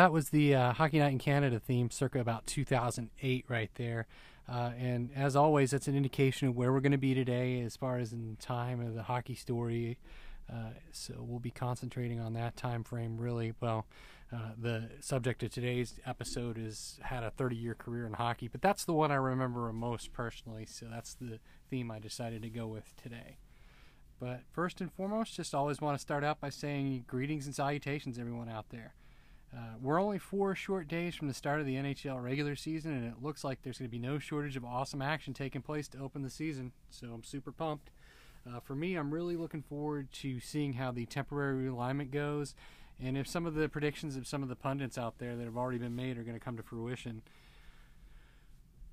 that was the uh, Hockey Night in Canada theme, circa about 2008, right there. Uh, and as always, that's an indication of where we're going to be today as far as in time of the hockey story. Uh, so we'll be concentrating on that time frame. Really, well, uh, the subject of today's episode is had a 30-year career in hockey, but that's the one I remember most personally. So that's the theme I decided to go with today. But first and foremost, just always want to start out by saying greetings and salutations, everyone out there. Uh, we're only four short days from the start of the NHL regular season, and it looks like there's going to be no shortage of awesome action taking place to open the season. So I'm super pumped. Uh, for me, I'm really looking forward to seeing how the temporary realignment goes, and if some of the predictions of some of the pundits out there that have already been made are going to come to fruition.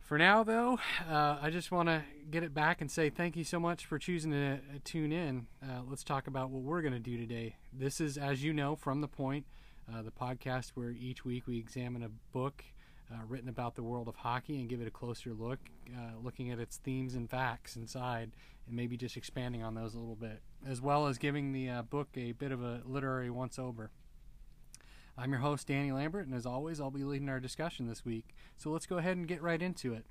For now, though, uh, I just want to get it back and say thank you so much for choosing to uh, tune in. Uh, let's talk about what we're going to do today. This is, as you know, from the point, uh, the podcast where each week we examine a book uh, written about the world of hockey and give it a closer look, uh, looking at its themes and facts inside, and maybe just expanding on those a little bit, as well as giving the uh, book a bit of a literary once over. I'm your host, Danny Lambert, and as always, I'll be leading our discussion this week. So let's go ahead and get right into it.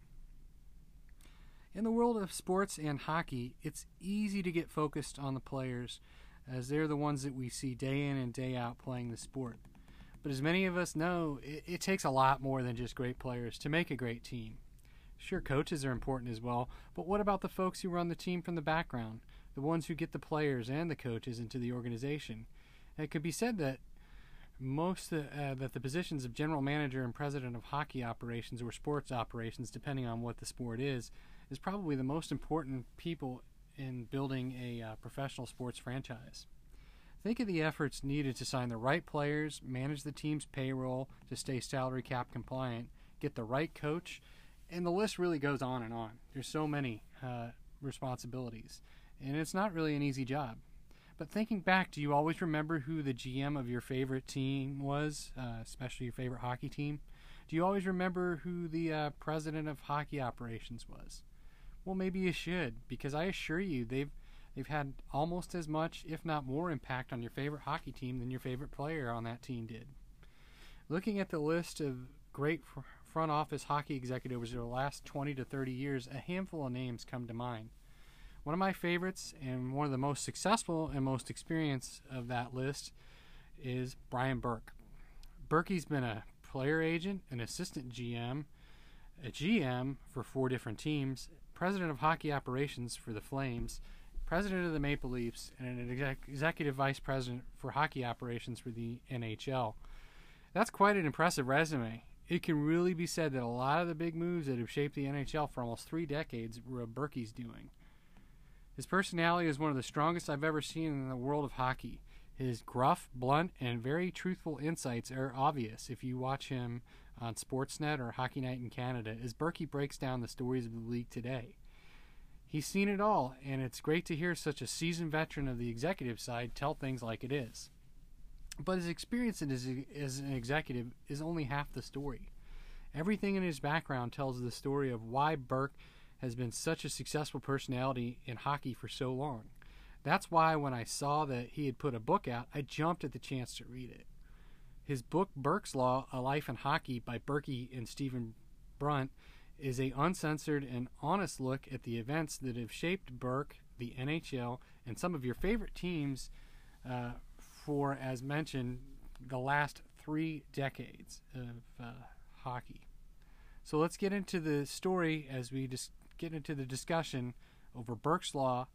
In the world of sports and hockey, it's easy to get focused on the players, as they're the ones that we see day in and day out playing the sport. But as many of us know, it, it takes a lot more than just great players to make a great team. Sure, coaches are important as well, but what about the folks who run the team from the background, the ones who get the players and the coaches into the organization? It could be said that most uh, that the positions of general manager and president of hockey operations or sports operations, depending on what the sport is, is probably the most important people in building a uh, professional sports franchise. Think of the efforts needed to sign the right players, manage the team's payroll to stay salary cap compliant, get the right coach, and the list really goes on and on. There's so many uh, responsibilities, and it's not really an easy job. But thinking back, do you always remember who the GM of your favorite team was, uh, especially your favorite hockey team? Do you always remember who the uh, president of hockey operations was? Well, maybe you should, because I assure you they've they've had almost as much, if not more, impact on your favorite hockey team than your favorite player on that team did. Looking at the list of great front office hockey executives over the last 20 to 30 years, a handful of names come to mind. One of my favorites and one of the most successful and most experienced of that list is Brian Burke. Berkey's been a player agent, an assistant GM, a GM for four different teams, president of hockey operations for the Flames, president of the Maple Leafs, and an exec- executive vice president for hockey operations for the NHL. That's quite an impressive resume. It can really be said that a lot of the big moves that have shaped the NHL for almost three decades were Berkey's doing. His personality is one of the strongest I've ever seen in the world of hockey. His gruff, blunt, and very truthful insights are obvious if you watch him on Sportsnet or Hockey Night in Canada as Berkey breaks down the stories of the league today. He's seen it all, and it's great to hear such a seasoned veteran of the executive side tell things like it is. But his experience as, as an executive is only half the story. Everything in his background tells the story of why Burke has been such a successful personality in hockey for so long. That's why when I saw that he had put a book out, I jumped at the chance to read it. His book Burke's Law: A Life in Hockey by Berkey and Stephen Brunt is a uncensored and honest look at the events that have shaped Burke, the NHL, and some of your favorite teams uh, for, as mentioned, the last three decades of uh, hockey. So let's get into the story as we just get into the discussion over Burke's Law,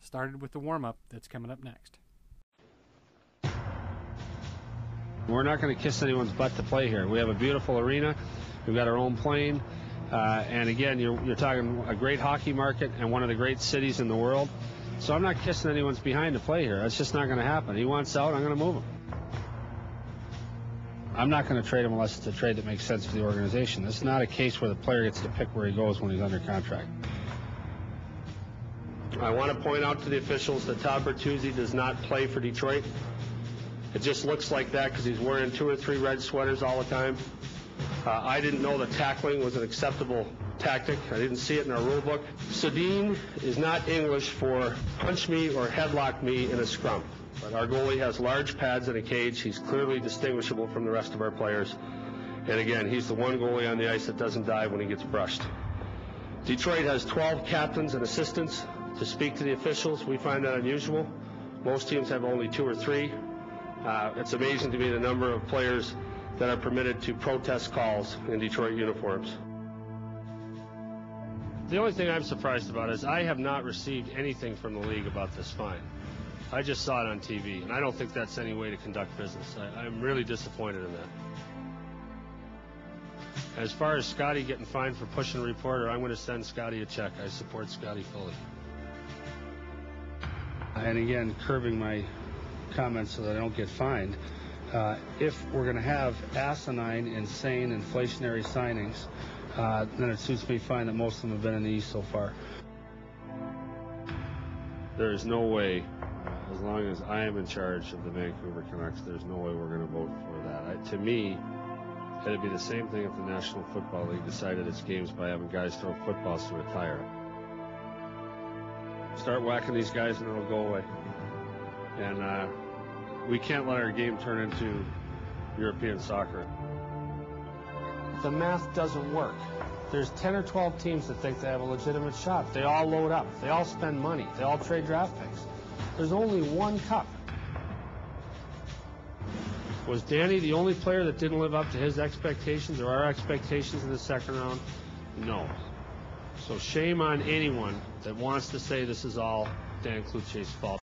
started with the warm up that's coming up next. We're not going to kiss anyone's butt to play here. We have a beautiful arena. We've got our own plane. Uh, and again, you're, you're talking a great hockey market and one of the great cities in the world. So I'm not kissing anyone's behind to play here. That's just not going to happen. He wants out, I'm going to move him. I'm not going to trade him unless it's a trade that makes sense for the organization. This is not a case where the player gets to pick where he goes when he's under contract. I want to point out to the officials that Todd Bertuzzi does not play for Detroit. It just looks like that because he's wearing two or three red sweaters all the time. Uh, I didn't know that tackling was an acceptable tactic. I didn't see it in our rule book. Sedin is not English for punch me or headlock me in a scrum. But our goalie has large pads in a cage. He's clearly distinguishable from the rest of our players. And again, he's the one goalie on the ice that doesn't dive when he gets brushed. Detroit has 12 captains and assistants to speak to the officials. We find that unusual. Most teams have only two or three. Uh, it's amazing to me the number of players that are permitted to protest calls in Detroit uniforms. The only thing I'm surprised about is I have not received anything from the league about this fine. I just saw it on TV, and I don't think that's any way to conduct business. I, I'm really disappointed in that. As far as Scotty getting fined for pushing a reporter, I'm going to send Scotty a check. I support Scotty fully. And again, curbing my comments so that I don't get fined. Uh, if we're going to have asinine, insane, inflationary signings, uh, then it suits me fine that most of them have been in the East so far. There is no way, as long as I am in charge of the Vancouver Canucks, there's no way we're going to vote for that. I, to me, it'd be the same thing if the National Football League decided its games by having guys throw footballs to a tire. Start whacking these guys and it'll go away. And uh, we can't let our game turn into European soccer. The math doesn't work. There's 10 or 12 teams that think they have a legitimate shot. They all load up. They all spend money. They all trade draft picks. There's only one cup. Was Danny the only player that didn't live up to his expectations or our expectations in the second round? No. So shame on anyone that wants to say this is all Dan Cloutier's fault.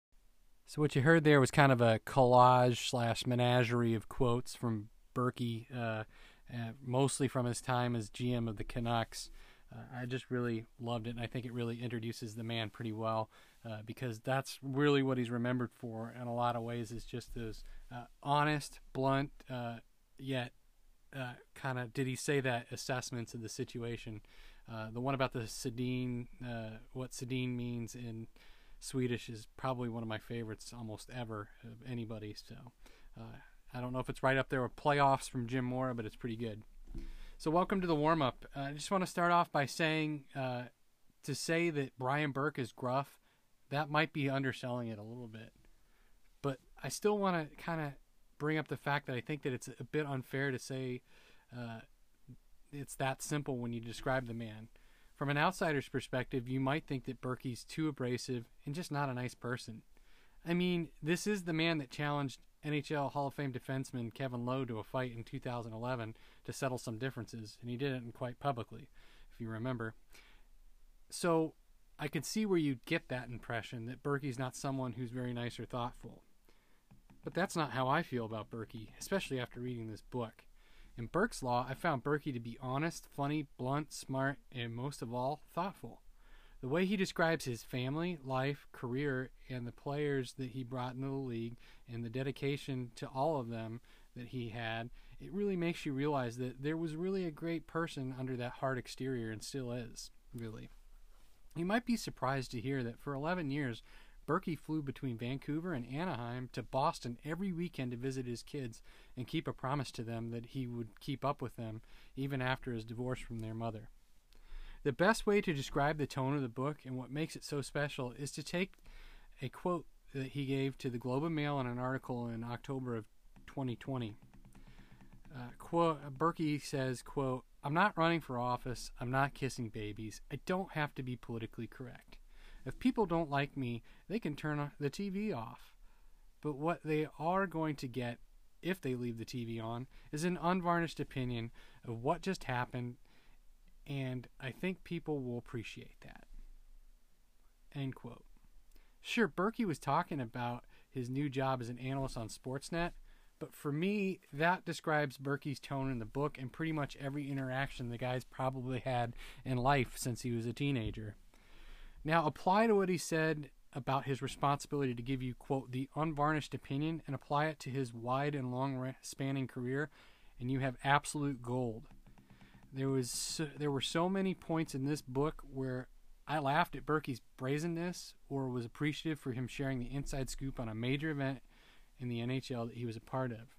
So what you heard there was kind of a collage slash menagerie of quotes from Berkey, uh, uh, mostly from his time as GM of the Canucks. Uh, I just really loved it, and I think it really introduces the man pretty well uh, because that's really what he's remembered for in a lot of ways is just those uh, honest, blunt, uh, yet kind of did he say that assessments of the situation. the one about the Sedin, what Sedin means in Swedish is probably one of my favorites almost ever of anybody. So uh, I don't know if it's right up there with playoffs from Jim Mora, but it's pretty good. So welcome to the warm up. Uh, I just want to start off by saying uh, to say that Brian Burke is gruff, that might be underselling it a little bit. But I still want to kind of bring up the fact that I think that it's a bit unfair to say uh, it's that simple when you describe the man. From an outsider's perspective, you might think that Berkey's too abrasive and just not a nice person. I mean, this is the man that challenged NHL Hall of Fame defenseman Kevin Lowe to a fight in 2011 to settle some differences, and he did it quite publicly, if you remember. So I could see where you'd get that impression that Berkey's not someone who's very nice or thoughtful. But that's not how I feel about Berkey, especially after reading this book. In Burke's Law, I found Berkey to be honest, funny, blunt, smart, and most of all, thoughtful. The way he describes his family, life, career, and the players that he brought into the league, and the dedication to all of them that he had, it really makes you realize that there was really a great person under that hard exterior, and still is, really. You might be surprised to hear that for 11 years, Berkey flew between Vancouver and Anaheim to Boston every weekend to visit his kids and keep a promise to them that he would keep up with them even after his divorce from their mother. The best way to describe the tone of the book and what makes it so special is to take a quote that he gave to the Globe and Mail in an article in October of 2020. Uh, quote, Berkey says, quote, I'm not running for office. I'm not kissing babies. I don't have to be politically correct. If people don't like me, they can turn the TV off. But what they are going to get if they leave the TV on is an unvarnished opinion of what just happened, and I think people will appreciate that. End quote. Sure, Berkey was talking about his new job as an analyst on Sportsnet, But for me, that describes Berkey's tone in the book and pretty much every interaction the guy's probably had in life since he was a teenager. Now, apply to what he said about his responsibility to give you, quote, the unvarnished opinion and apply it to his wide and long spanning career, and you have absolute gold. There was there were so many points in this book where I laughed at Berkey's brazenness or was appreciative for him sharing the inside scoop on a major event in the NHL that he was a part of.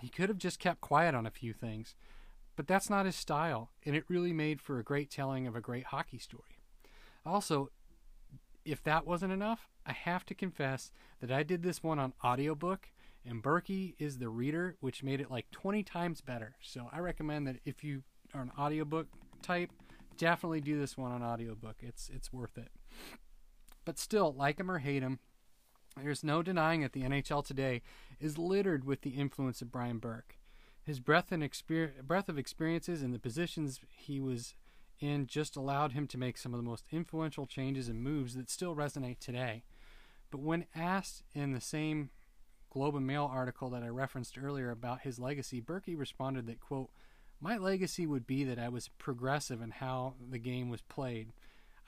He could have just kept quiet on a few things, but that's not his style, and it really made for a great telling of a great hockey story. Also, if that wasn't enough, I have to confess that I did this one on audiobook, and Berkey is the reader, which made it like 20 times better. So I recommend that if you are an audiobook type, definitely do this one on audiobook. It's it's worth it. But still, like him or hate him, there's no denying that the NHL today is littered with the influence of Brian Burke. His breadth and exper- breadth of experiences and the positions he was in just allowed him to make some of the most influential changes and moves that still resonate today. But when asked in the same Globe and Mail article that I referenced earlier about his legacy, Berkey responded that, quote, my legacy would be that I was progressive in how the game was played.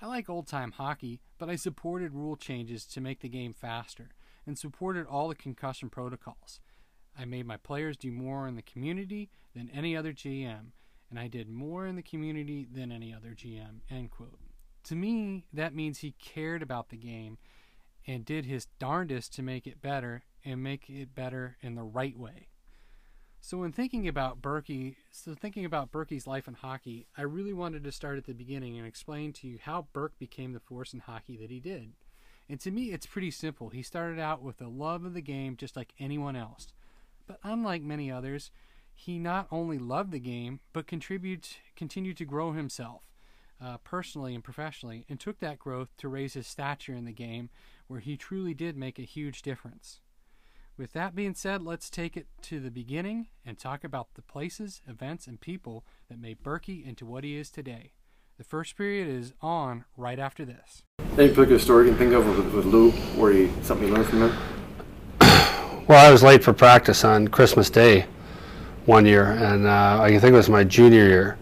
I like old time hockey, but I supported rule changes to make the game faster and supported all the concussion protocols. I made my players do more in the community than any other GM, and I did more in the community than any other GM. End quote. To me, that means he cared about the game and did his darndest to make it better and make it better in the right way. So when thinking about Berkey, so thinking about Berkey's life in hockey, I really wanted to start at the beginning and explain to you how Burke became the force in hockey that he did. And to me, it's pretty simple. He started out with a love of the game just like anyone else. But unlike many others, he not only loved the game, but contributed, continued to grow himself uh, personally and professionally, and took that growth to raise his stature in the game, where he truly did make a huge difference. With that being said, let's take it to the beginning and talk about the places, events, and people that made Berkey into what he is today. The first period is on right after this. Any particular story you can think of with, with Lou where you something you learned from him? Well, I was late for practice on Christmas Day one year, and uh, I think it was my junior year.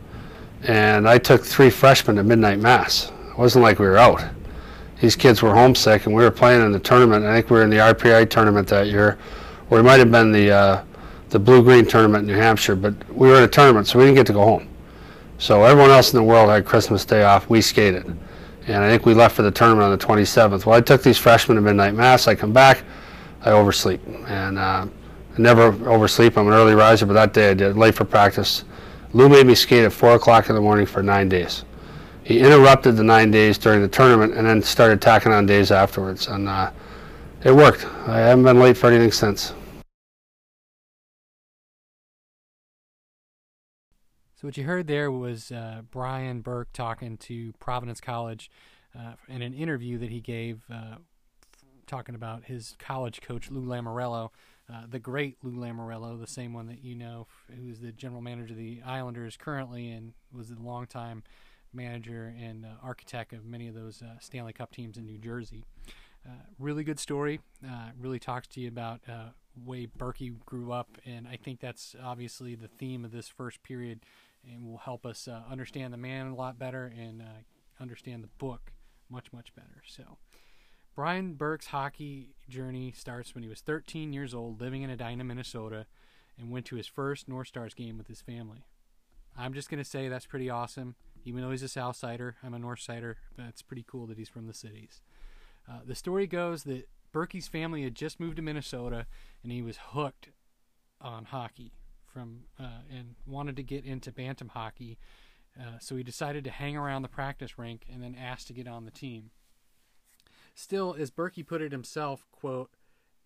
And I took three freshmen to midnight mass. It wasn't like we were out these kids were homesick, and we were playing in the tournament. I think we were in the RPI tournament that year, or it might have been the uh, the Blue Green tournament in New Hampshire. But we were in a tournament, so we didn't get to go home. So everyone else in the world had Christmas Day off. We skated, and I think we left for the tournament on the 27th. Well, I took these freshmen to midnight mass. I come back, I oversleep, and uh, I never oversleep. I'm an early riser, but that day I did. Late for practice. Lou made me skate at four o'clock in the morning for nine days he interrupted the nine days during the tournament and then started tacking on days afterwards. And uh, it worked. I haven't been late for anything since. So what you heard there was uh, Brian Burke talking to Providence College uh, in an interview that he gave, uh, talking about his college coach Lou Lamoriello, uh, the great Lou Lamoriello, the same one that you know, who's the general manager of the Islanders currently and was a longtime manager and uh, architect of many of those uh, Stanley Cup teams in New Jersey. Uh, really good story. Uh, really talks to you about way Berkey grew up, and I think that's obviously the theme of this first period, and will help us understand the man a lot better and understand the book much much better. So. Brian Burke's hockey journey starts when he was 13 years old, living in Edina, Minnesota, and went to his first North Stars game with his family. I'm just going to say that's pretty awesome. Even though he's a South Sider, I'm a North Sider, but it's pretty cool that he's from the cities. Uh, the story goes that Berkey's family had just moved to Minnesota, and he was hooked on hockey from uh, and wanted to get into bantam hockey. Uh, so he decided to hang around the practice rink and then asked to get on the team. Still, as Berkey put it himself, quote,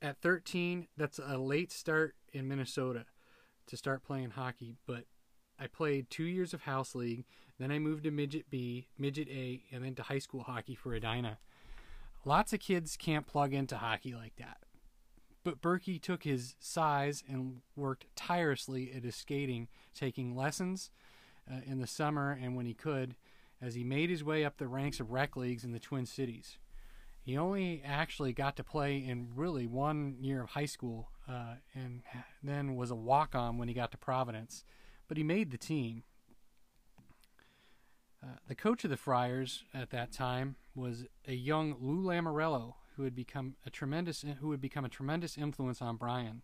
at 13, that's a late start in Minnesota to start playing hockey, but I played two years of house league then I moved to midget B, midget A, and then to high school hockey for Edina. Lots of kids can't plug into hockey like that. But Berkey took his size and worked tirelessly at his skating, taking lessons uh, in the summer and when he could, as he made his way up the ranks of rec leagues in the Twin Cities. He only actually got to play in really one year of high school, uh, and then was a walk-on when he got to Providence. But he made the team. Uh, the coach of the Friars at that time was a young Lou Lamoriello, who had become a tremendous who would become a tremendous influence on Brian.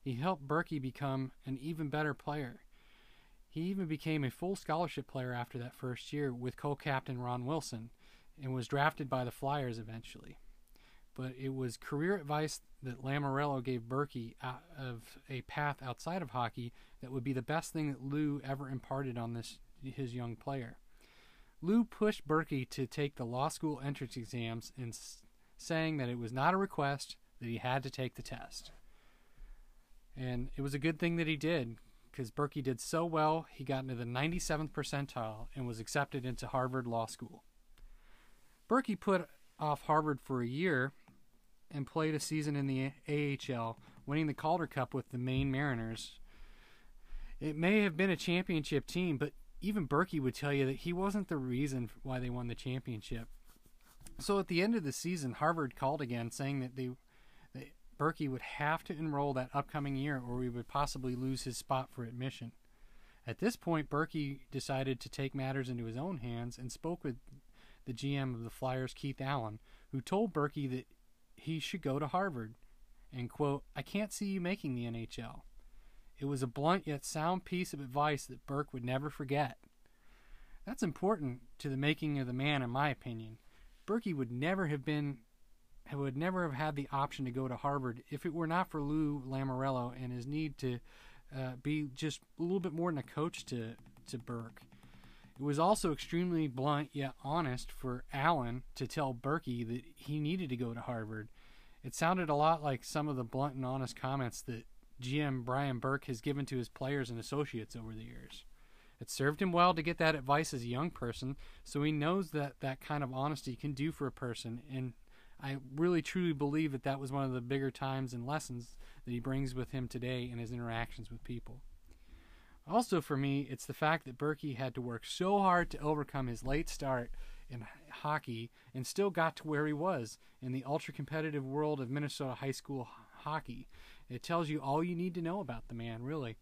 He helped Berkey become an even better player. He even became a full scholarship player after that first year with co-captain Ron Wilson, and was drafted by the Flyers eventually. But it was career advice that Lamoriello gave Berkey of a path outside of hockey that would be the best thing that Lou ever imparted on this his young player. Lou pushed Berkey to take the law school entrance exams and saying that it was not a request, that he had to take the test. And it was a good thing that he did, because Berkey did so well, he got into the 97th percentile and was accepted into Harvard Law School. Berkey put off Harvard for a year and played a season in the AHL, winning the Calder Cup with the Maine Mariners. It may have been a championship team, but even Berkey would tell you that he wasn't the reason why they won the championship. So at the end of the season, Harvard called again, saying that they that Berkey would have to enroll that upcoming year, or we would possibly lose his spot for admission. At this point, Berkey decided to take matters into his own hands and spoke with the GM of the Flyers, Keith Allen, who told Berkey that he should go to Harvard and, quote, I can't see you making the NHL. It was a blunt yet sound piece of advice that Burke would never forget. That's important to the making of the man, in my opinion. Berkey would never have been would never have had the option to go to Harvard if it were not for Lou Lamoriello and his need to uh, be just a little bit more than a coach to to Burke. It was also extremely blunt yet honest for Allen to tell Berkey that he needed to go to Harvard. It sounded a lot like some of the blunt and honest comments that GM Brian Burke has given to his players and associates over the years. It served him well to get that advice as a young person, so he knows that that kind of honesty can do for a person. And I really truly believe that that was one of the bigger times and lessons that he brings with him today in his interactions with people. Also, for me, it's the fact that Berkey had to work so hard to overcome his late start in hockey and still got to where he was in the ultra competitive world of Minnesota high school hockey. It tells you all you need to know about the man, really.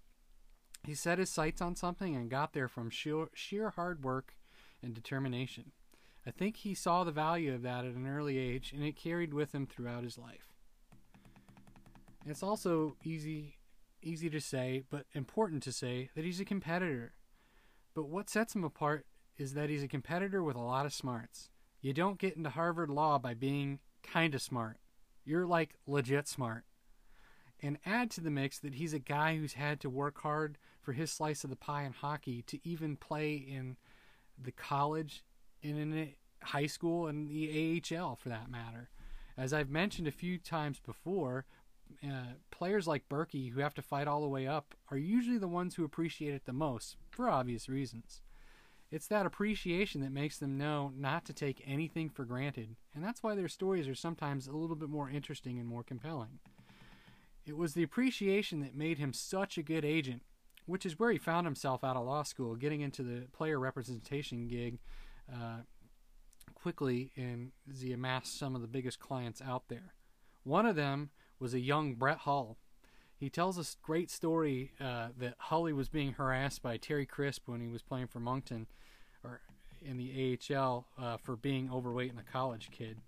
He set his sights on something and got there from sheer, sheer hard work and determination. I think he saw the value of that at an early age, and it carried with him throughout his life. It's also easy easy to say, but important to say, that he's a competitor. But what sets him apart is that he's a competitor with a lot of smarts. You don't get into Harvard Law by being kind of smart. You're like legit smart and add to the mix that he's a guy who's had to work hard for his slice of the pie in hockey to even play in the college and in high school and the AHL for that matter. As I've mentioned a few times before, uh, players like Berkey who have to fight all the way up are usually the ones who appreciate it the most for obvious reasons. It's that appreciation that makes them know not to take anything for granted, and that's why their stories are sometimes a little bit more interesting and more compelling. It was the appreciation that made him such a good agent, which is where he found himself out of law school, getting into the player representation gig uh, quickly, and he amassed some of the biggest clients out there. One of them was a young Brett Hull. He tells a great story uh, that Hully was being harassed by Terry Crisp when he was playing for Moncton, or in the AHL, uh, for being overweight and a college kid.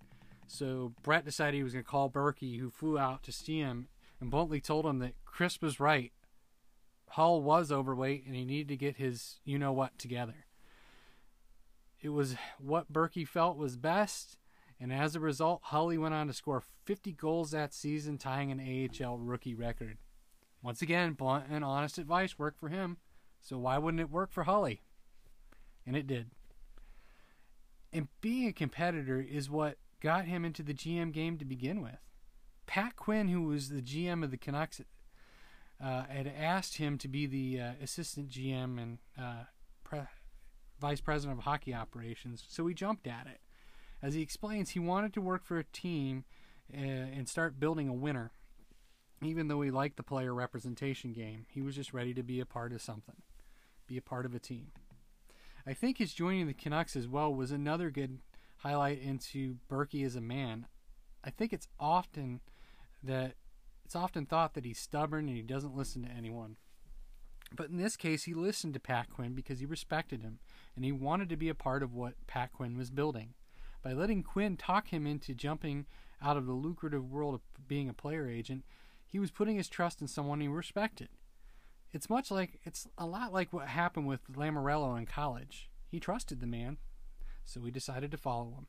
So Brett decided he was going to call Berkey, who flew out to see him and bluntly told him that Crisp was right. Hull was overweight and he needed to get his you know what together. It was what Berkey felt was best, and as a result, Hully went on to score 50 goals that season, tying an AHL rookie record. Once again, blunt and honest advice worked for him, so why wouldn't it work for Hully? And it did. And being a competitor is what got him into the GM game to begin with. Pat Quinn, who was the GM of the Canucks, uh, had asked him to be the uh, assistant GM and uh, pre- vice president of hockey operations, so he jumped at it. As he explains, he wanted to work for a team uh, and start building a winner. Even though he liked the player representation game, he was just ready to be a part of something, be a part of a team. I think his joining the Canucks as well was another good highlight into Berkey as a man, I think it's often that it's often thought that he's stubborn and he doesn't listen to anyone. But in this case, he listened to Pat Quinn because he respected him and he wanted to be a part of what Pat Quinn was building. By letting Quinn talk him into jumping out of the lucrative world of being a player agent, he was putting his trust in someone he respected. It's much like it's a lot like what happened with Lamoriello in college. He trusted the man, so he decided to follow him.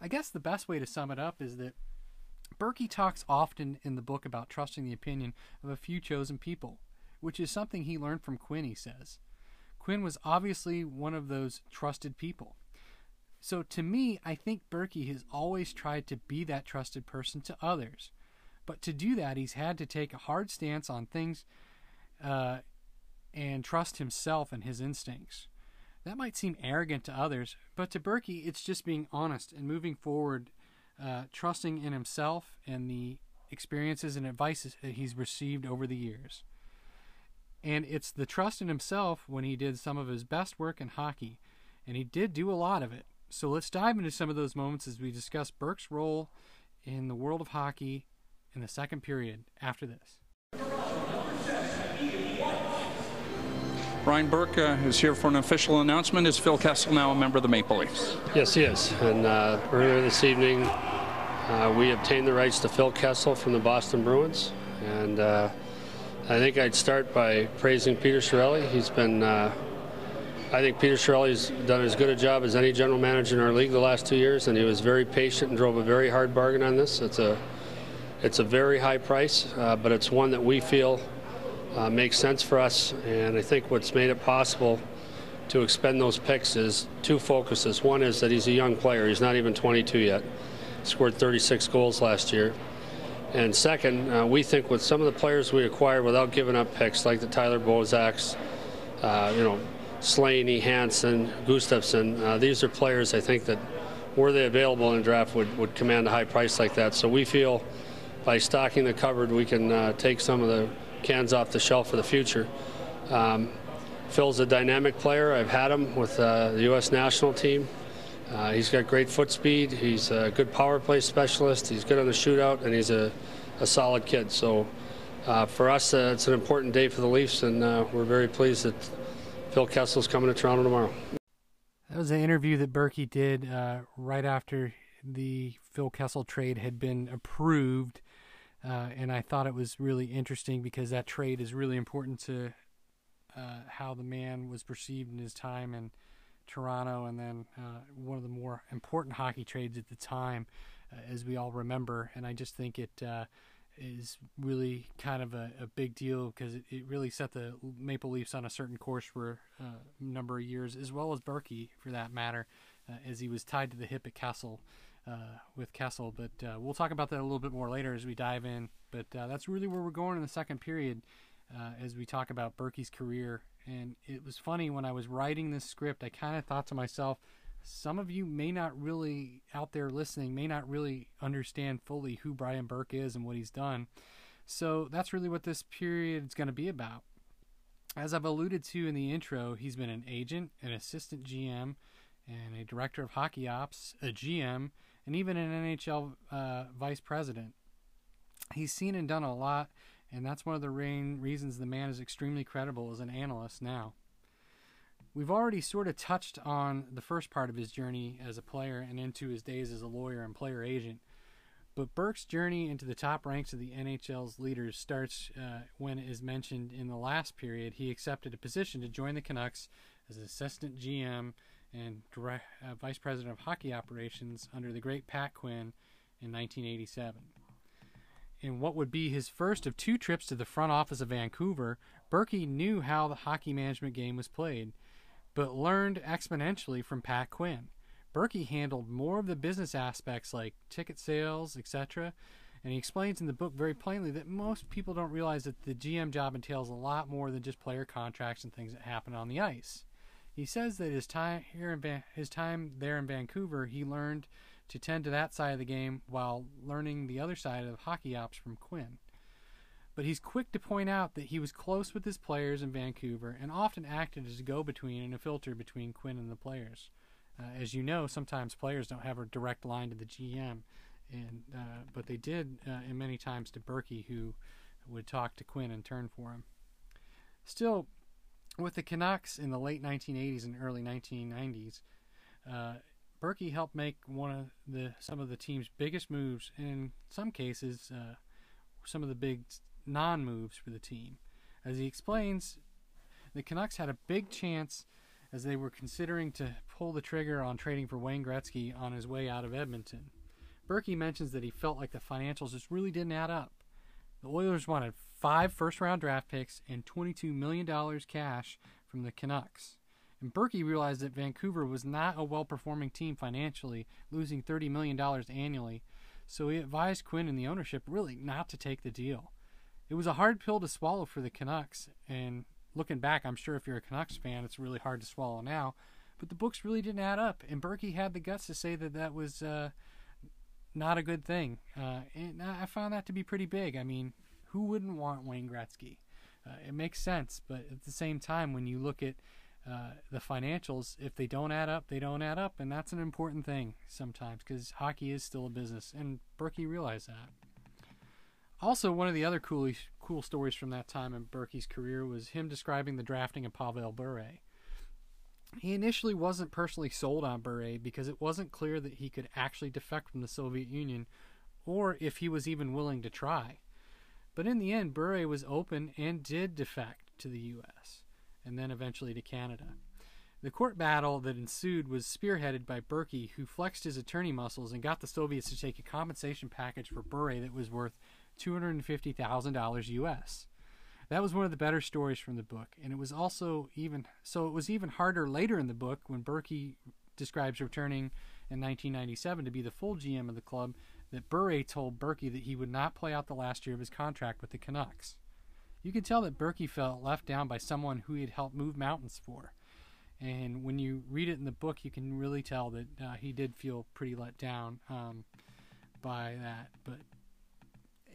I guess the best way to sum it up is that Berkey talks often in the book about trusting the opinion of a few chosen people, which is something he learned from Quinn, he says. Quinn was obviously one of those trusted people. So to me, I think Berkey has always tried to be that trusted person to others. But to do that, he's had to take a hard stance on things uh, and trust himself and his instincts. That might seem arrogant to others, but to Berkey, it's just being honest and moving forward, uh, trusting in himself and the experiences and advices that he's received over the years. And it's the trust in himself when he did some of his best work in hockey, and he did do a lot of it. So let's dive into some of those moments as we discuss Burke's role in the world of hockey in the second period after this. Brian Burke uh, is here for an official announcement. Is Phil Kessel now a member of the Maple Leafs? Yes, he is. And uh, earlier this evening, uh, we obtained the rights to Phil Kessel from the Boston Bruins. And uh, I think I'd start by praising Peter Chiarelli. He's been, uh, I think Peter Chiarelli's done as good a job as any general manager in our league the last two years, and he was very patient and drove a very hard bargain on this. It's a, it's a very high price, uh, but it's one that we feel uh, makes sense for us. And I think what's made it possible to expend those picks is two focuses. One is that he's a young player. He's not even 22 yet. Scored 36 goals last year. And second, uh, we think with some of the players we acquired without giving up picks, like the Tyler Bozaks, uh, you know, Slaney, Hanson, Gustavsson, uh, these are players I think that were they available in the draft would, would command a high price like that. So we feel by stocking the cupboard, we can uh, take some of the cans off the shelf for the future. Um, Phil's a dynamic player. I've had him with uh, the U.S. national team. Uh, he's got great foot speed. He's a good power play specialist. He's good on the shootout, and he's a, a solid kid. So uh, for us, uh, it's an important day for the Leafs, and we're very pleased that Phil Kessel's coming to Toronto tomorrow. That was an interview that Berkey did uh, right after the Phil Kessel trade had been approved uh, and I thought it was really interesting because that trade is really important to uh, how the man was perceived in his time in Toronto, and then uh, one of the more important hockey trades at the time, uh, as we all remember. And I just think it uh, is really kind of a, a big deal because it, it, really set the Maple Leafs on a certain course for uh, a number of years, as well as Berkey, for that matter, as he was tied to the hip at Kessel uh, with Kessel, but uh, we'll talk about that a little bit more later as we dive in. But uh, that's really where we're going in the second period uh, as we talk about Berkey's career. And it was funny when I was writing this script, I kind of thought to myself, some of you may not really, out there listening, may not really understand fully who Brian Burke is and what he's done. So that's really what this period is going to be about. As I've alluded to in the intro, he's been an agent, an assistant GM, and a director of hockey ops, a GM, and even an NHL uh, vice president. He's seen and done a lot, and that's one of the main reasons the man is extremely credible as an analyst now. We've already sort of touched on the first part of his journey as a player and into his days as a lawyer and player agent. But Burke's journey into the top ranks of the NHL's leaders starts uh, when, as mentioned in the last period, he accepted a position to join the Canucks as assistant GM and direct, uh, vice president of hockey operations under the great Pat Quinn in 1987. In what would be his first of two trips to the front office of Vancouver, Berkey knew how the hockey management game was played, but learned exponentially from Pat Quinn. Berkey handled more of the business aspects like ticket sales, etc., and he explains in the book very plainly that most people don't realize that the GM job entails a lot more than just player contracts and things that happen on the ice. He says that his time here in Van- his time there in Vancouver, he learned to tend to that side of the game while learning the other side of hockey ops from Quinn. But he's quick to point out that he was close with his players in Vancouver and often acted as a go-between and a filter between Quinn and the players. Uh, as you know, sometimes players don't have a direct line to the GM, and uh, but they did, uh, and many times to Berkey, who would talk to Quinn and turn for him. Still, with the Canucks in the late 1980s and early 1990s, uh, Berkey helped make one of the some of the team's biggest moves, and in some cases, uh, some of the big non-moves for the team. As he explains, the Canucks had a big chance as they were considering to pull the trigger on trading for Wayne Gretzky on his way out of Edmonton. Berkey mentions that he felt like the financials just really didn't add up. The Oilers wanted five first round draft picks and $22 million cash from the Canucks. And Berkey realized that Vancouver was not a well performing team financially, losing $30 million annually, so he advised Quinn and the ownership really not to take the deal. It was a hard pill to swallow for the Canucks, and looking back, I'm sure if you're a Canucks fan, it's really hard to swallow now. But the books really didn't add up, and Berkey had the guts to say that that was uh, not a good thing. Uh, and I found that to be pretty big. I mean, who wouldn't want Wayne Gretzky? Uh, it makes sense, but at the same time, when you look at uh, the financials, if they don't add up, they don't add up, and that's an important thing sometimes because hockey is still a business, and Berkey realized that. Also, one of the other cool cool stories from that time in Berkey's career was him describing the drafting of Pavel Bure. He initially wasn't personally sold on Bure because it wasn't clear that he could actually defect from the Soviet Union or if he was even willing to try. But in the end, Bure was open and did defect to the U.S. and then eventually to Canada. The court battle that ensued was spearheaded by Berkey, who flexed his attorney muscles and got the Soviets to take a compensation package for Bure that was worth $250,000 US. That was one of the better stories from the book, and it was also even so it was even harder later in the book when Berkey describes returning in 1997 to be the full GM of the club that Bure told Berkey that he would not play out the last year of his contract with the Canucks. You can tell that Berkey felt left down by someone who he had helped move mountains for. And when you read it in the book, you can really tell that uh, he did feel pretty let down um, by that. But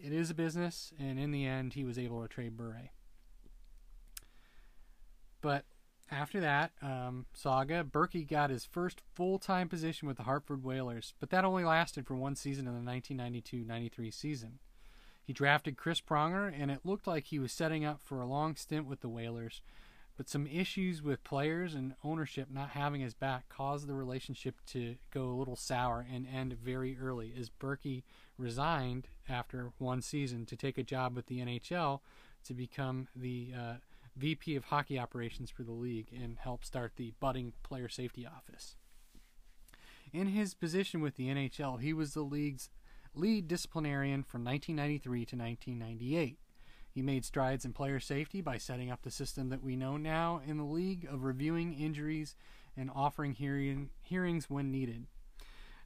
it is a business, and in the end, he was able to trade Bure. But after that um, saga, Berkey got his first full time position with the Hartford Whalers, but that only lasted for one season in the 1992 93 season. He drafted Chris Pronger, and it looked like he was setting up for a long stint with the Whalers, but some issues with players and ownership not having his back caused the relationship to go a little sour and end very early as Berkey resigned after one season to take a job with the NHL to become the uh, VP of hockey operations for the league and help start the budding player safety office. In his position with the NHL, he was the league's lead disciplinarian from 1993 to 1998. He made strides in player safety by setting up the system that we know now in the league of reviewing injuries and offering hearing, hearings when needed.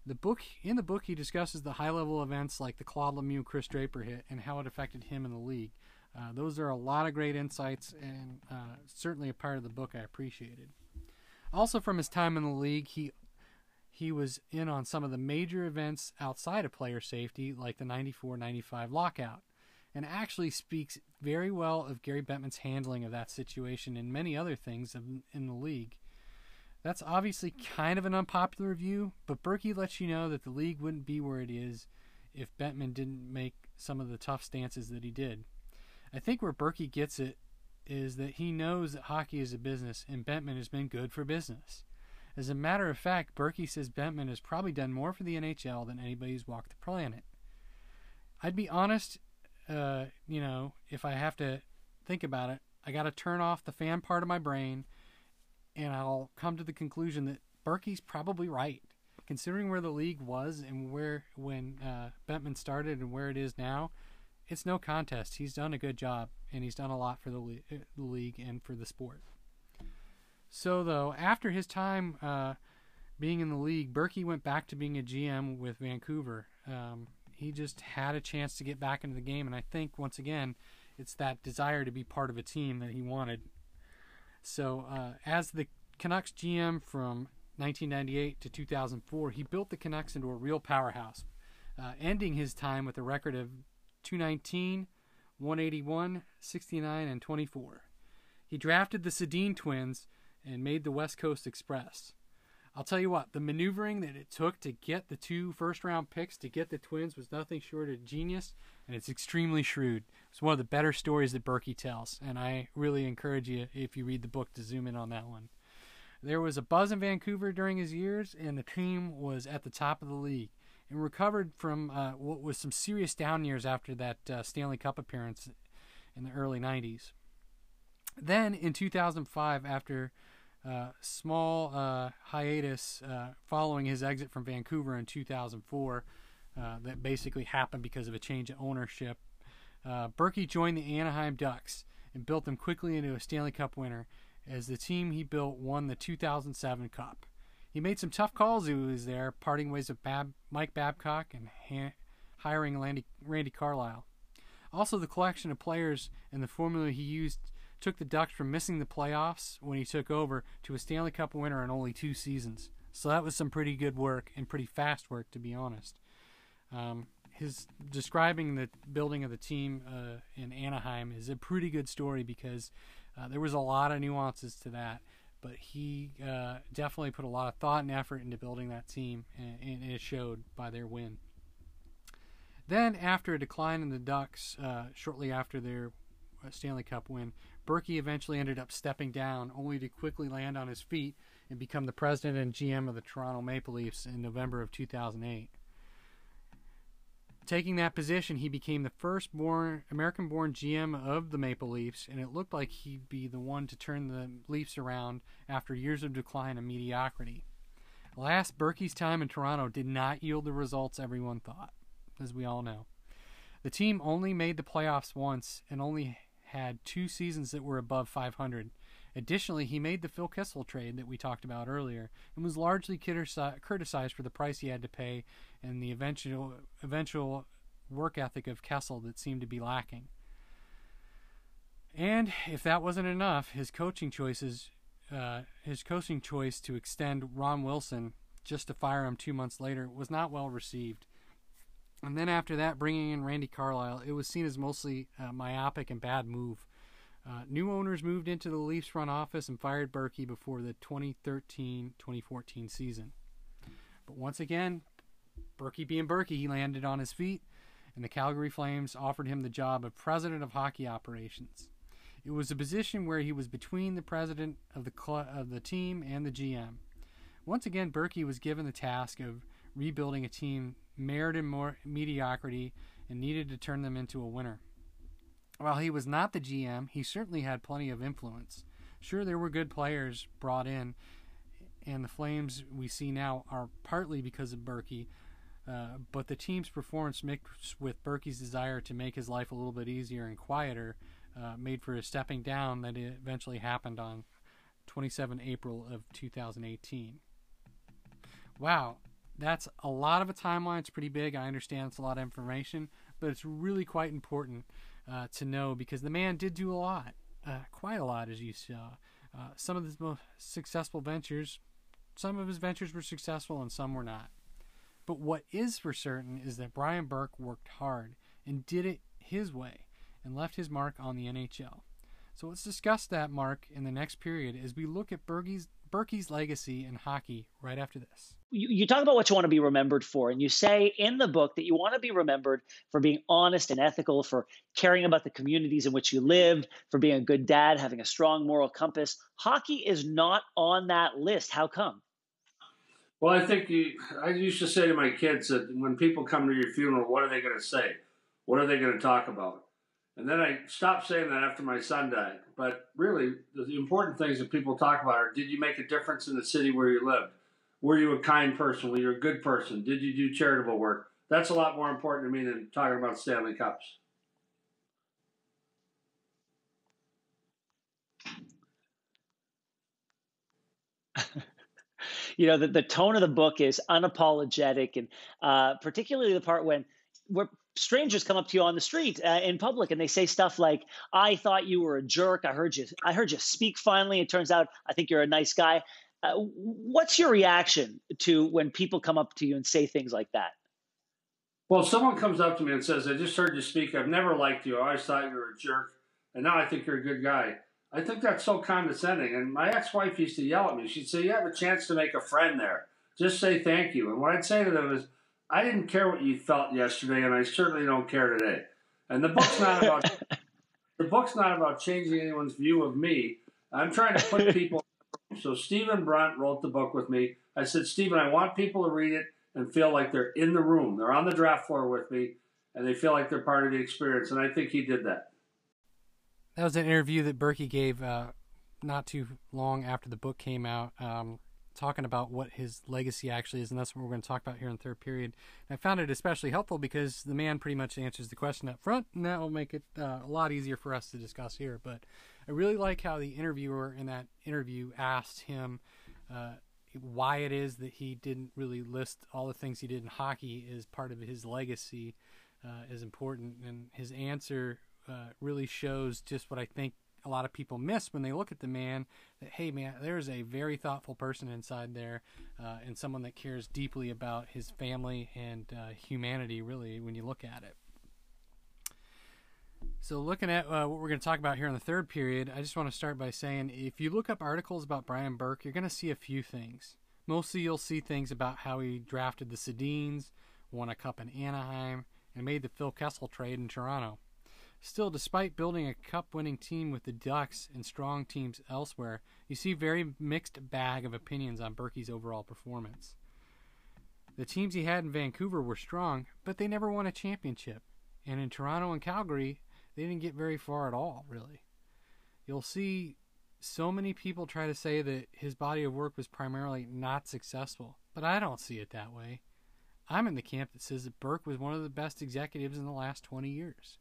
The book in the book he discusses the high level events like the Claude Lemieux Chris Draper hit and how it affected him in the league. Uh, those are a lot of great insights and uh, certainly a part of the book I appreciated. Also, from his time in the league, he he was in on some of the major events outside of player safety, like the 94 95 lockout, and actually speaks very well of Gary Bettman's handling of that situation and many other things in the league. That's obviously kind of an unpopular view, but Berkey lets you know that the league wouldn't be where it is if Bettman didn't make some of the tough stances that he did. I think where Berkey gets it is that he knows that hockey is a business and Bettman has been good for business. As a matter of fact, Berkey says Bettman has probably done more for the NHL than anybody who's walked the planet. I'd be honest, uh, you know, if I have to think about it, I got to turn off the fan part of my brain and I'll come to the conclusion that Berkey's probably right. Considering where the league was and where when uh, Bettman started and where it is now, it's no contest. He's done a good job, and he's done a lot for the, le- uh, the league and for the sport. So, though, after his time uh, being in the league, Berkey went back to being a GM with Vancouver. Um, he just had a chance to get back into the game, and I think once again, it's that desire to be part of a team that he wanted. So, uh, as the Canucks GM from 1998 to 2004, he built the Canucks into a real powerhouse, uh, ending his time with a record of 219, 181, 69, and 24. He drafted the Sedin twins and made the West Coast Express. I'll tell you what, the maneuvering that it took to get the two first round picks to get the Twins was nothing short of genius, and it's extremely shrewd. It's one of the better stories that Burkie tells, and I really encourage you, if you read the book, to zoom in on that one. There was a buzz in Vancouver during his years, and the team was at the top of the league and recovered from uh, what was some serious down years after that uh, Stanley Cup appearance in the early 90s. Then in 2005, after uh, small uh, hiatus uh, following his exit from Vancouver in 2004 uh, that basically happened because of a change in ownership. Uh, Burkie joined the Anaheim Ducks and built them quickly into a Stanley Cup winner as the team he built won the 2007 Cup. He made some tough calls he was there, parting ways with Bab- Mike Babcock and ha- hiring Randy, Randy Carlyle. Also, the collection of players and the formula he used took the Ducks from missing the playoffs when he took over to a Stanley Cup winner in only two seasons. So that was some pretty good work and pretty fast work, to be honest. Um, his describing the building of the team uh, in Anaheim is a pretty good story because uh, there was a lot of nuances to that, but he uh, definitely put a lot of thought and effort into building that team, and, and it showed by their win. Then, after a decline in the Ducks, uh, shortly after their uh, Stanley Cup win, Burkie eventually ended up stepping down, only to quickly land on his feet and become the president and GM of the Toronto Maple Leafs in November of 2008. Taking that position, he became the first born American-born GM of the Maple Leafs, and it looked like he'd be the one to turn the Leafs around after years of decline and mediocrity. Last Burkie's time in Toronto did not yield the results everyone thought, as we all know. The team only made the playoffs once and only had two seasons that were above 500. Additionally, he made the Phil Kessel trade that we talked about earlier and was largely criticized for the price he had to pay and the eventual eventual work ethic of Kessel that seemed to be lacking. And if that wasn't enough, his coaching choices, uh, his coaching choice to extend Ron Wilson just to fire him two months later was not well received. And then after that, bringing in Randy Carlyle, it was seen as mostly a myopic and bad move. Uh, new owners moved into the Leafs front office and fired Burkie before the 2013-2014 season. But once again, Burkie being Burkie, he landed on his feet, and the Calgary Flames offered him the job of president of hockey operations. It was a position where he was between the president of the cl- of the team and the GM. Once again, Burkie was given the task of rebuilding a team in more mediocrity and needed to turn them into a winner. While he was not the GM, he certainly had plenty of influence. Sure, there were good players brought in, and the Flames we see now are partly because of Burkie, uh, but the team's performance mixed with Burkie's desire to make his life a little bit easier and quieter uh, made for a stepping down that eventually happened on 27 April of 2018. Wow, that's a lot of a timeline. It's pretty big. I understand it's a lot of information, but it's really quite important uh, to know because the man did do a lot, uh, quite a lot, as you saw. Uh, some of his most successful ventures, some of his ventures were successful and some were not. But what is for certain is that Brian Burke worked hard and did it his way and left his mark on the NHL. So let's discuss that mark in the next period as we look at Burkie's, Burkie's legacy in hockey right after this. You, you talk about what you want to be remembered for, and you say in the book that you want to be remembered for being honest and ethical, for caring about the communities in which you lived, for being a good dad, having a strong moral compass. Hockey is not on that list. How come? Well, I think you, I used to say to my kids that when people come to your funeral, what are they going to say? What are they going to talk about? And then I stopped saying that after my son died. But really, the important things that people talk about are did you make a difference in the city where you lived? Were you a kind person? Were you a good person? Did you do charitable work? That's a lot more important to me than talking about Stanley Cups. you know, the, the tone of the book is unapologetic, and uh, particularly the part when where strangers come up to you on the street uh, in public and they say stuff like i thought you were a jerk i heard you i heard you speak finally it turns out i think you're a nice guy uh, what's your reaction to when people come up to you and say things like that well if someone comes up to me and says i just heard you speak i've never liked you i always thought you were a jerk and now i think you're a good guy I think that's so condescending. And my ex-wife used to yell at me. She'd say, "You have a chance to make a friend there. Just say thank you." And what I'd say to them is, "I didn't care what you felt yesterday, and I certainly don't care today." And the book's not about the book's not about changing anyone's view of me. I'm trying to put people. so Stephen Brunt wrote the book with me. I said, Stephen, I want people to read it and feel like they're in the room. They're on the draft floor with me, and they feel like they're part of the experience. And I think he did that. That was an interview that Burkie gave uh, not too long after the book came out, um, talking about what his legacy actually is, and that's what we're going to talk about here in third period. And I found it especially helpful because the man pretty much answers the question up front, and that will make it uh, a lot easier for us to discuss here. But I really like how the interviewer in that interview asked him. Uh, why it is that he didn't really list all the things he did in hockey as part of his legacy uh, is important, and his answer uh, really shows just what I think a lot of people miss when they look at the man. That hey, man, there's a very thoughtful person inside there, uh, and someone that cares deeply about his family and uh, humanity. Really, when you look at it. So, looking at uh, what we're going to talk about here in the third period, I just want to start by saying if you look up articles about Brian Burke, you're going to see a few things. Mostly, you'll see things about how he drafted the Sedins, won a cup in Anaheim, and made the Phil Kessel trade in Toronto. Still, despite building a cup winning team with the Ducks and strong teams elsewhere, you see very mixed bag of opinions on Burkie's overall performance. The teams he had in Vancouver were strong, but they never won a championship. And in Toronto and Calgary, they didn't get very far at all, really. You'll see so many people try to say that his body of work was primarily not successful, but I don't see it that way. I'm in the camp that says that Burke was one of the best executives in the last 20 years.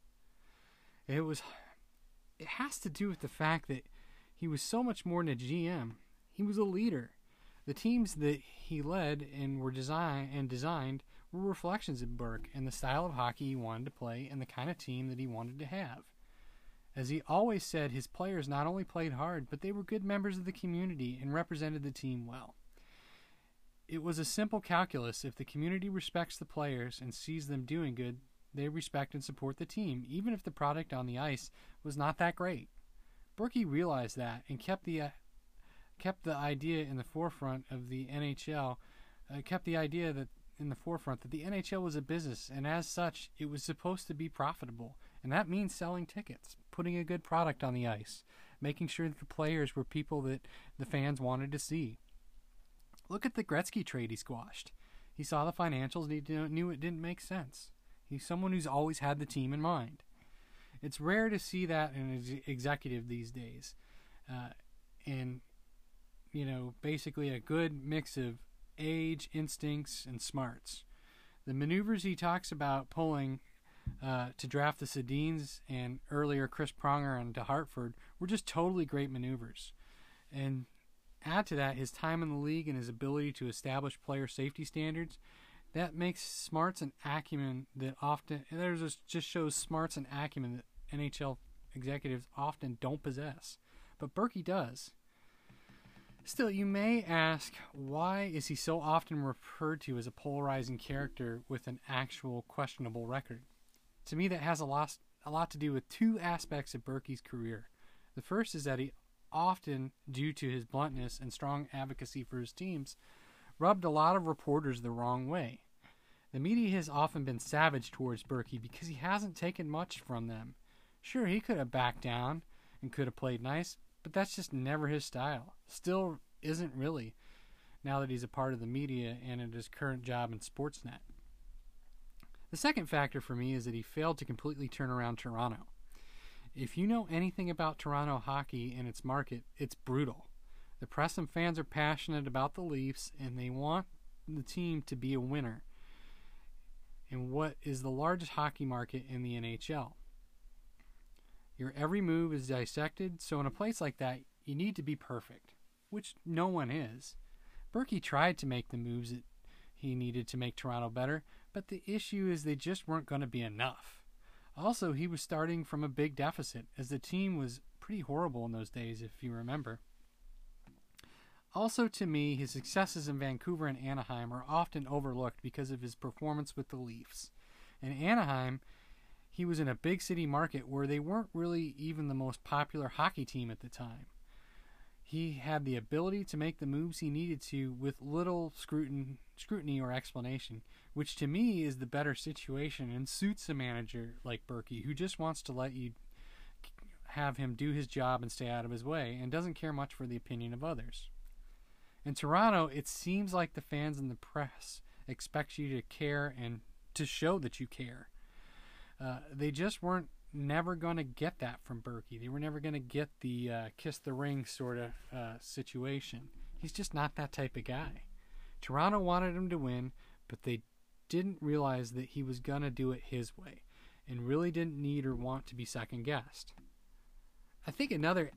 It was it has to do with the fact that he was so much more than a GM. He was a leader. The teams that he led and were designed and designed were reflections of Burke and the style of hockey he wanted to play and the kind of team that he wanted to have. As he always said, his players not only played hard, but they were good members of the community and represented the team well. It was a simple calculus. If the community respects the players and sees them doing good, they respect and support the team, even if the product on the ice was not that great. Burkie realized that and kept the uh, kept the idea in the forefront of the NHL, uh, kept the idea that in the forefront that the NHL was a business, and as such, it was supposed to be profitable, and that means selling tickets, putting a good product on the ice, making sure that the players were people that the fans wanted to see. Look at the Gretzky trade he squashed. He saw the financials and he knew it didn't make sense. He's someone who's always had the team in mind. It's rare to see that in an executive these days. Uh, and, you know, basically a good mix of age, instincts, and smarts. The maneuvers he talks about pulling uh, to draft the Sedins and earlier Chris Pronger and to Hartford were just totally great maneuvers. And add to that his time in the league and his ability to establish player safety standards. That makes smarts and acumen that often there's just shows smarts and acumen that NHL executives often don't possess, but Burkie does. Still, you may ask, why is he so often referred to as a polarizing character with an actual questionable record? To me, that has a lot, a lot to do with two aspects of Burkie's career. The first is that he often, due to his bluntness and strong advocacy for his teams, rubbed a lot of reporters the wrong way. The media has often been savage towards Burkie because he hasn't taken much from them. Sure, he could have backed down and could have played nice, but that's just never his style. Still isn't really, now that he's a part of the media and in his current job in Sportsnet. The second factor for me is that he failed to completely turn around Toronto. If you know anything about Toronto hockey and its market, it's brutal. The press and fans are passionate about the Leafs and they want the team to be a winner in what is the largest hockey market in the NHL. Your every move is dissected, so in a place like that, you need to be perfect, which no one is. Burkie tried to make the moves that he needed to make Toronto better, but the issue is they just weren't going to be enough. Also, he was starting from a big deficit, as the team was pretty horrible in those days, if you remember. Also, to me, his successes in Vancouver and Anaheim are often overlooked because of his performance with the Leafs. In Anaheim, he was in a big city market where they weren't really even the most popular hockey team at the time. He had the ability to make the moves he needed to with little scrutin- scrutiny or explanation, which to me is the better situation and suits a manager like Burkie, who just wants to let you have him do his job and stay out of his way and doesn't care much for the opinion of others. In Toronto, it seems like the fans and the press expect you to care and to show that you care. Uh, they just weren't never going to get that from Burkie. They were never going to get the uh, kiss the ring sort of uh, situation. He's just not that type of guy. Toronto wanted him to win, but they didn't realize that he was going to do it his way and really didn't need or want to be second guessed. I think another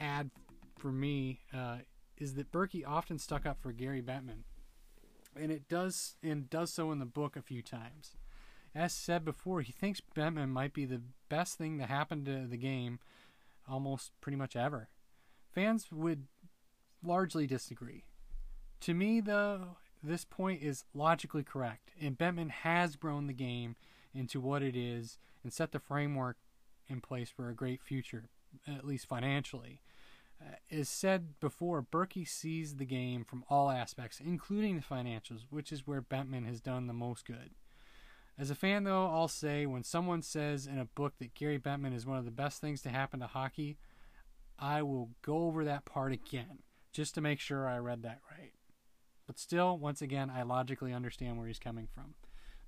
ad for me uh, is that Burkie often stuck up for Gary Bettman, and it does and does so in the book a few times. As said before, he thinks Bettman might be the best thing that happened to the game almost pretty much ever. Fans would largely disagree. To me, though, this point is logically correct, and Bettman has grown the game into what it is and set the framework in place for a great future, at least financially. As said before, Burkie sees the game from all aspects, including the financials, which is where Bettman has done the most good. As a fan, though, I'll say when someone says in a book that Gary Bettman is one of the best things to happen to hockey, I will go over that part again just to make sure I read that right. But still, once again, I logically understand where he's coming from.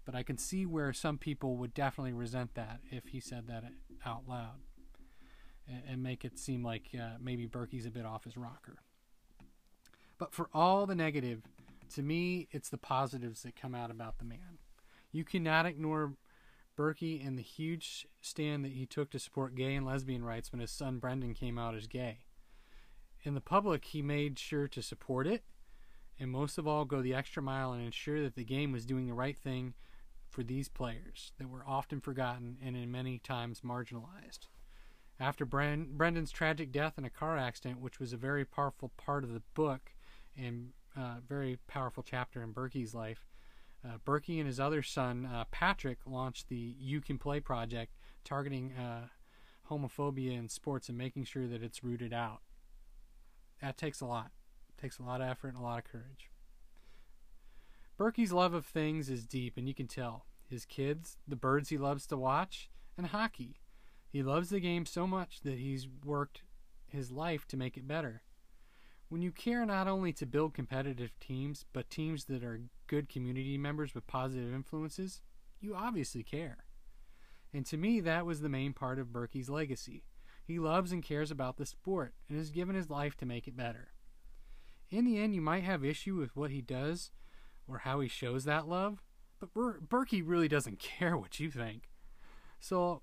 But I can see where some people would definitely resent that if he said that out loud and make it seem like uh, maybe Burkie's a bit off his rocker. But for all the negative, to me, it's the positives that come out about the man. You cannot ignore Burkie and the huge stand that he took to support gay and lesbian rights when his son Brendan came out as gay. In the public, he made sure to support it, and most of all, go the extra mile and ensure that the game was doing the right thing for these players that were often forgotten and in many times marginalized. After Brendan's tragic death in a car accident, which was a very powerful part of the book and uh, very powerful chapter in Burkie's life, uh, Burkie and his other son, uh, Patrick, launched the You Can Play project, targeting uh, homophobia in sports and making sure that it's rooted out. That takes a lot. It takes a lot of effort and a lot of courage. Burkie's love of things is deep, and you can tell. His kids, the birds he loves to watch, and hockey. He loves the game so much that he's worked his life to make it better. When you care not only to build competitive teams, but teams that are good community members with positive influences, you obviously care. And to me, that was the main part of Burkie's legacy. He loves and cares about the sport and has given his life to make it better. In the end, you might have issue with what he does or how he shows that love, but Ber- Burkie really doesn't care what you think. So,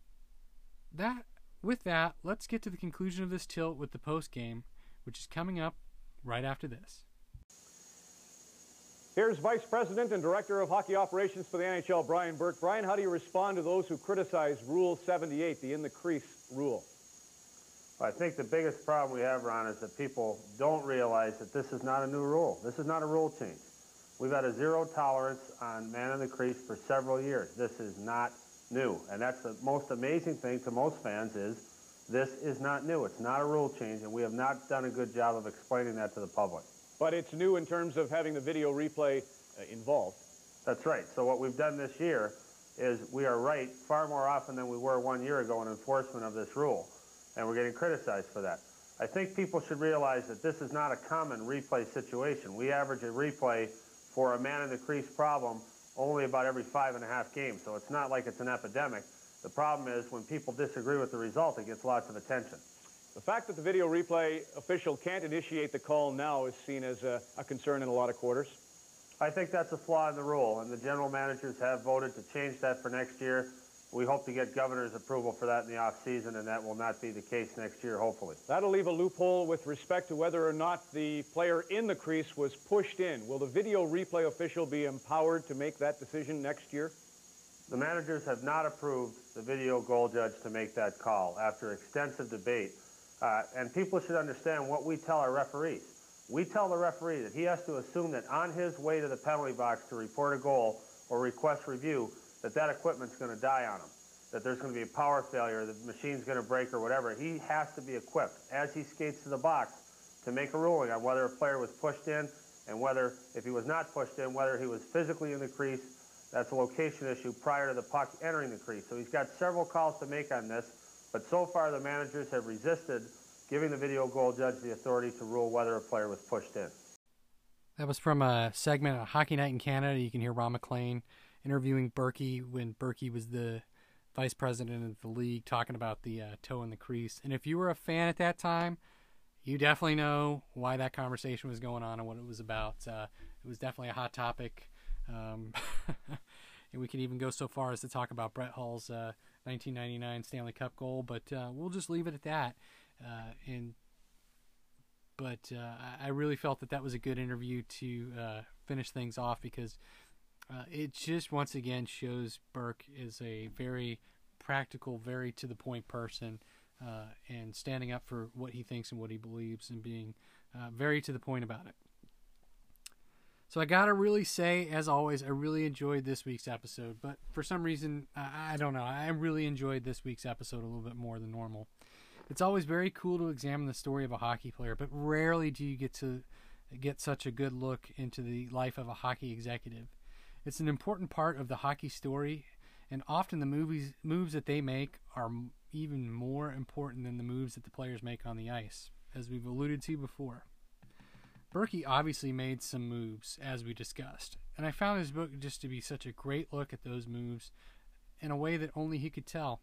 that with that, let's get to the conclusion of this tilt with the post game, which is coming up right after this. Here's Vice President and Director of Hockey Operations for the NHL, Brian Burke. Brian, how do you respond to those who criticize Rule 78, the in the crease rule? I think the biggest problem we have, Ron, is that people don't realize that this is not a new rule. This is not a rule change. We've had a zero tolerance on man in the crease for several years. This is not new. And that's the most amazing thing to most fans is this is not new. It's not a rule change, and we have not done a good job of explaining that to the public. But it's new in terms of having the video replay uh, involved. That's right. So what we've done this year is we are right far more often than we were one year ago in enforcement of this rule, and we're getting criticized for that. I think people should realize that this is not a common replay situation. We average a replay for a man in the crease problem only about every five and a half games, so it's not like it's an epidemic. The problem is when people disagree with the result, it gets lots of attention. The fact that the video replay official can't initiate the call now is seen as a, a, concern in a lot of quarters. I think that's a flaw in the rule, and the general managers have voted to change that for next year. We hope to get governor's approval for that in the offseason, and that will not be the case next year, hopefully. That'll leave a loophole with respect to whether or not the player in the crease was pushed in. Will the video replay official be empowered to make that decision next year? The managers have not approved the video goal judge to make that call after extensive debate. Uh, and people should understand what we tell our referees. We tell the referee that he has to assume that on his way to the penalty box to report a goal or request review, that that equipment's going to die on him. that there's going to be a power failure, the machine's going to break or whatever, he has to be equipped as he skates to the box to make a ruling on whether a player was pushed in and whether, if he was not pushed in, whether he was physically in the crease. That's a location issue prior to the puck entering the crease. So he's got several calls to make on this, but so far the managers have resisted giving the video goal judge the authority to rule whether a player was pushed in. That was from a segment of Hockey Night in Canada. You can hear Ron MacLean interviewing Burkie when Burkie was the vice president of the league, talking about the uh, toe in the crease. And if you were a fan at that time, you definitely know why that conversation was going on and what it was about. Uh, it was definitely a hot topic. Um, and we could even go so far as to talk about Brett Hull's uh, 1999 Stanley Cup goal, but uh, we'll just leave it at that. Uh, and but uh, I really felt that that was a good interview to uh, finish things off because uh, it just once again shows Burke is a very practical, very to the point person, uh, and standing up for what he thinks and what he believes, and being uh, very to the point about it. So I gotta really say, as always, I really enjoyed this week's episode. But for some reason, I, I don't know, I really enjoyed this week's episode a little bit more than normal. It's always very cool to examine the story of a hockey player, but rarely do you get to get such a good look into the life of a hockey executive. It's an important part of the hockey story, and often the movies moves that they make are even more important than the moves that the players make on the ice, as we've alluded to before. Burkie obviously made some moves, as we discussed, and I found his book just to be such a great look at those moves in a way that only he could tell.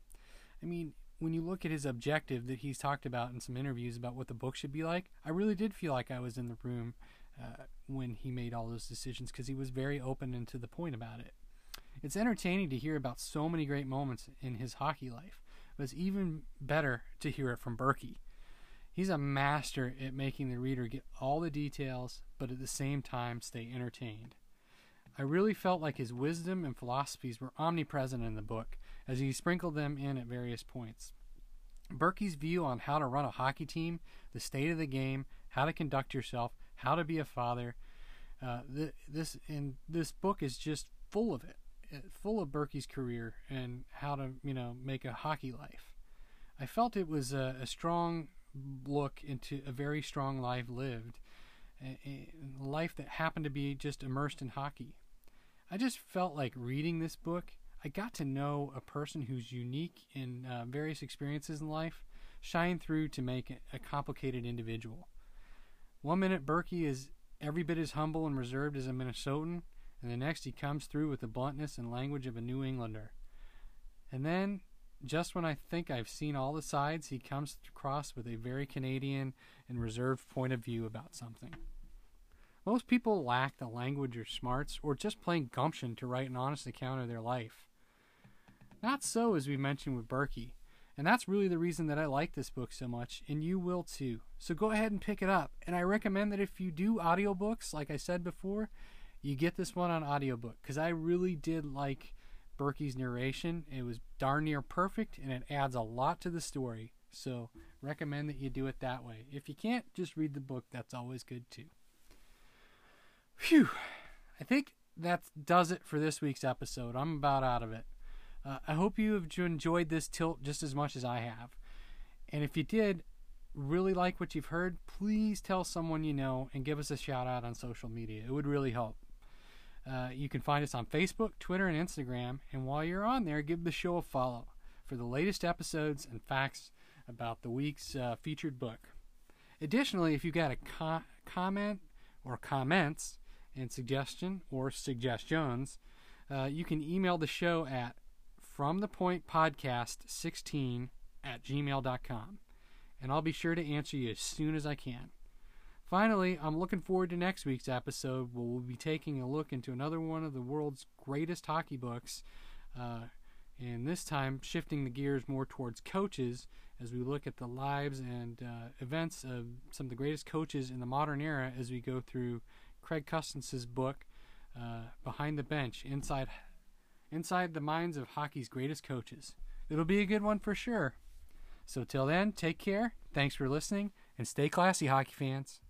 I mean, when you look at his objective that he's talked about in some interviews about what the book should be like, I really did feel like I was in the room uh, when he made all those decisions because he was very open and to the point about it. It's entertaining to hear about so many great moments in his hockey life, but it's even better to hear it from Burkie. He's a master at making the reader get all the details, but at the same time stay entertained. I really felt like his wisdom and philosophies were omnipresent in the book, as he sprinkled them in at various points. Burkie's view on how to run a hockey team, the state of the game, how to conduct yourself, how to be a father, uh, this in this book is just full of it, uh, full of Burkie's career and how to you know make a hockey life. I felt it was a, a strong look into a very strong life lived, a, a life that happened to be just immersed in hockey. I just felt like reading this book I got to know a person who's unique in uh, various experiences in life shine through to make a complicated individual. One minute Burkie is every bit as humble and reserved as a Minnesotan, and the next he comes through with the bluntness and language of a New Englander. And then, just when I think I've seen all the sides, he comes across with a very Canadian and reserved point of view about something. Most people lack the language or smarts or just plain gumption to write an honest account of their life. Not so, as we mentioned with Burkie. And that's really the reason that I like this book so much, and you will too. So go ahead and pick it up. And I recommend that if you do audiobooks, like I said before, you get this one on audiobook because I really did like Burkie's narration. It was darn near perfect and it adds a lot to the story. So recommend that you do it that way. If you can't, just read the book. That's always good too. Phew. I think that does it for this week's episode. I'm about out of it. Uh, I hope you have enjoyed this tilt just as much as I have. And if you did really like what you've heard, please tell someone you know and give us a shout out on social media. It would really help. Uh, you can find us on Facebook, Twitter, and Instagram. And while you're on there, give the show a follow for the latest episodes and facts about the week's uh, featured book. Additionally, if you've got a co- comment or comments and suggestion or suggestions, uh, you can email the show at from the point podcast 16 at gmail.com and I'll be sure to answer you as soon as I can. Finally, I'm looking forward to next week's episode where we'll be taking a look into another one of the world's greatest hockey books, uh, and this time shifting the gears more towards coaches as we look at the lives and uh, events of some of the greatest coaches in the modern era as we go through Craig Custance' book, uh, Behind the Bench Inside inside the minds of hockey's greatest coaches. It'll be a good one for sure. So till then, take care, thanks for listening, and stay classy, hockey fans.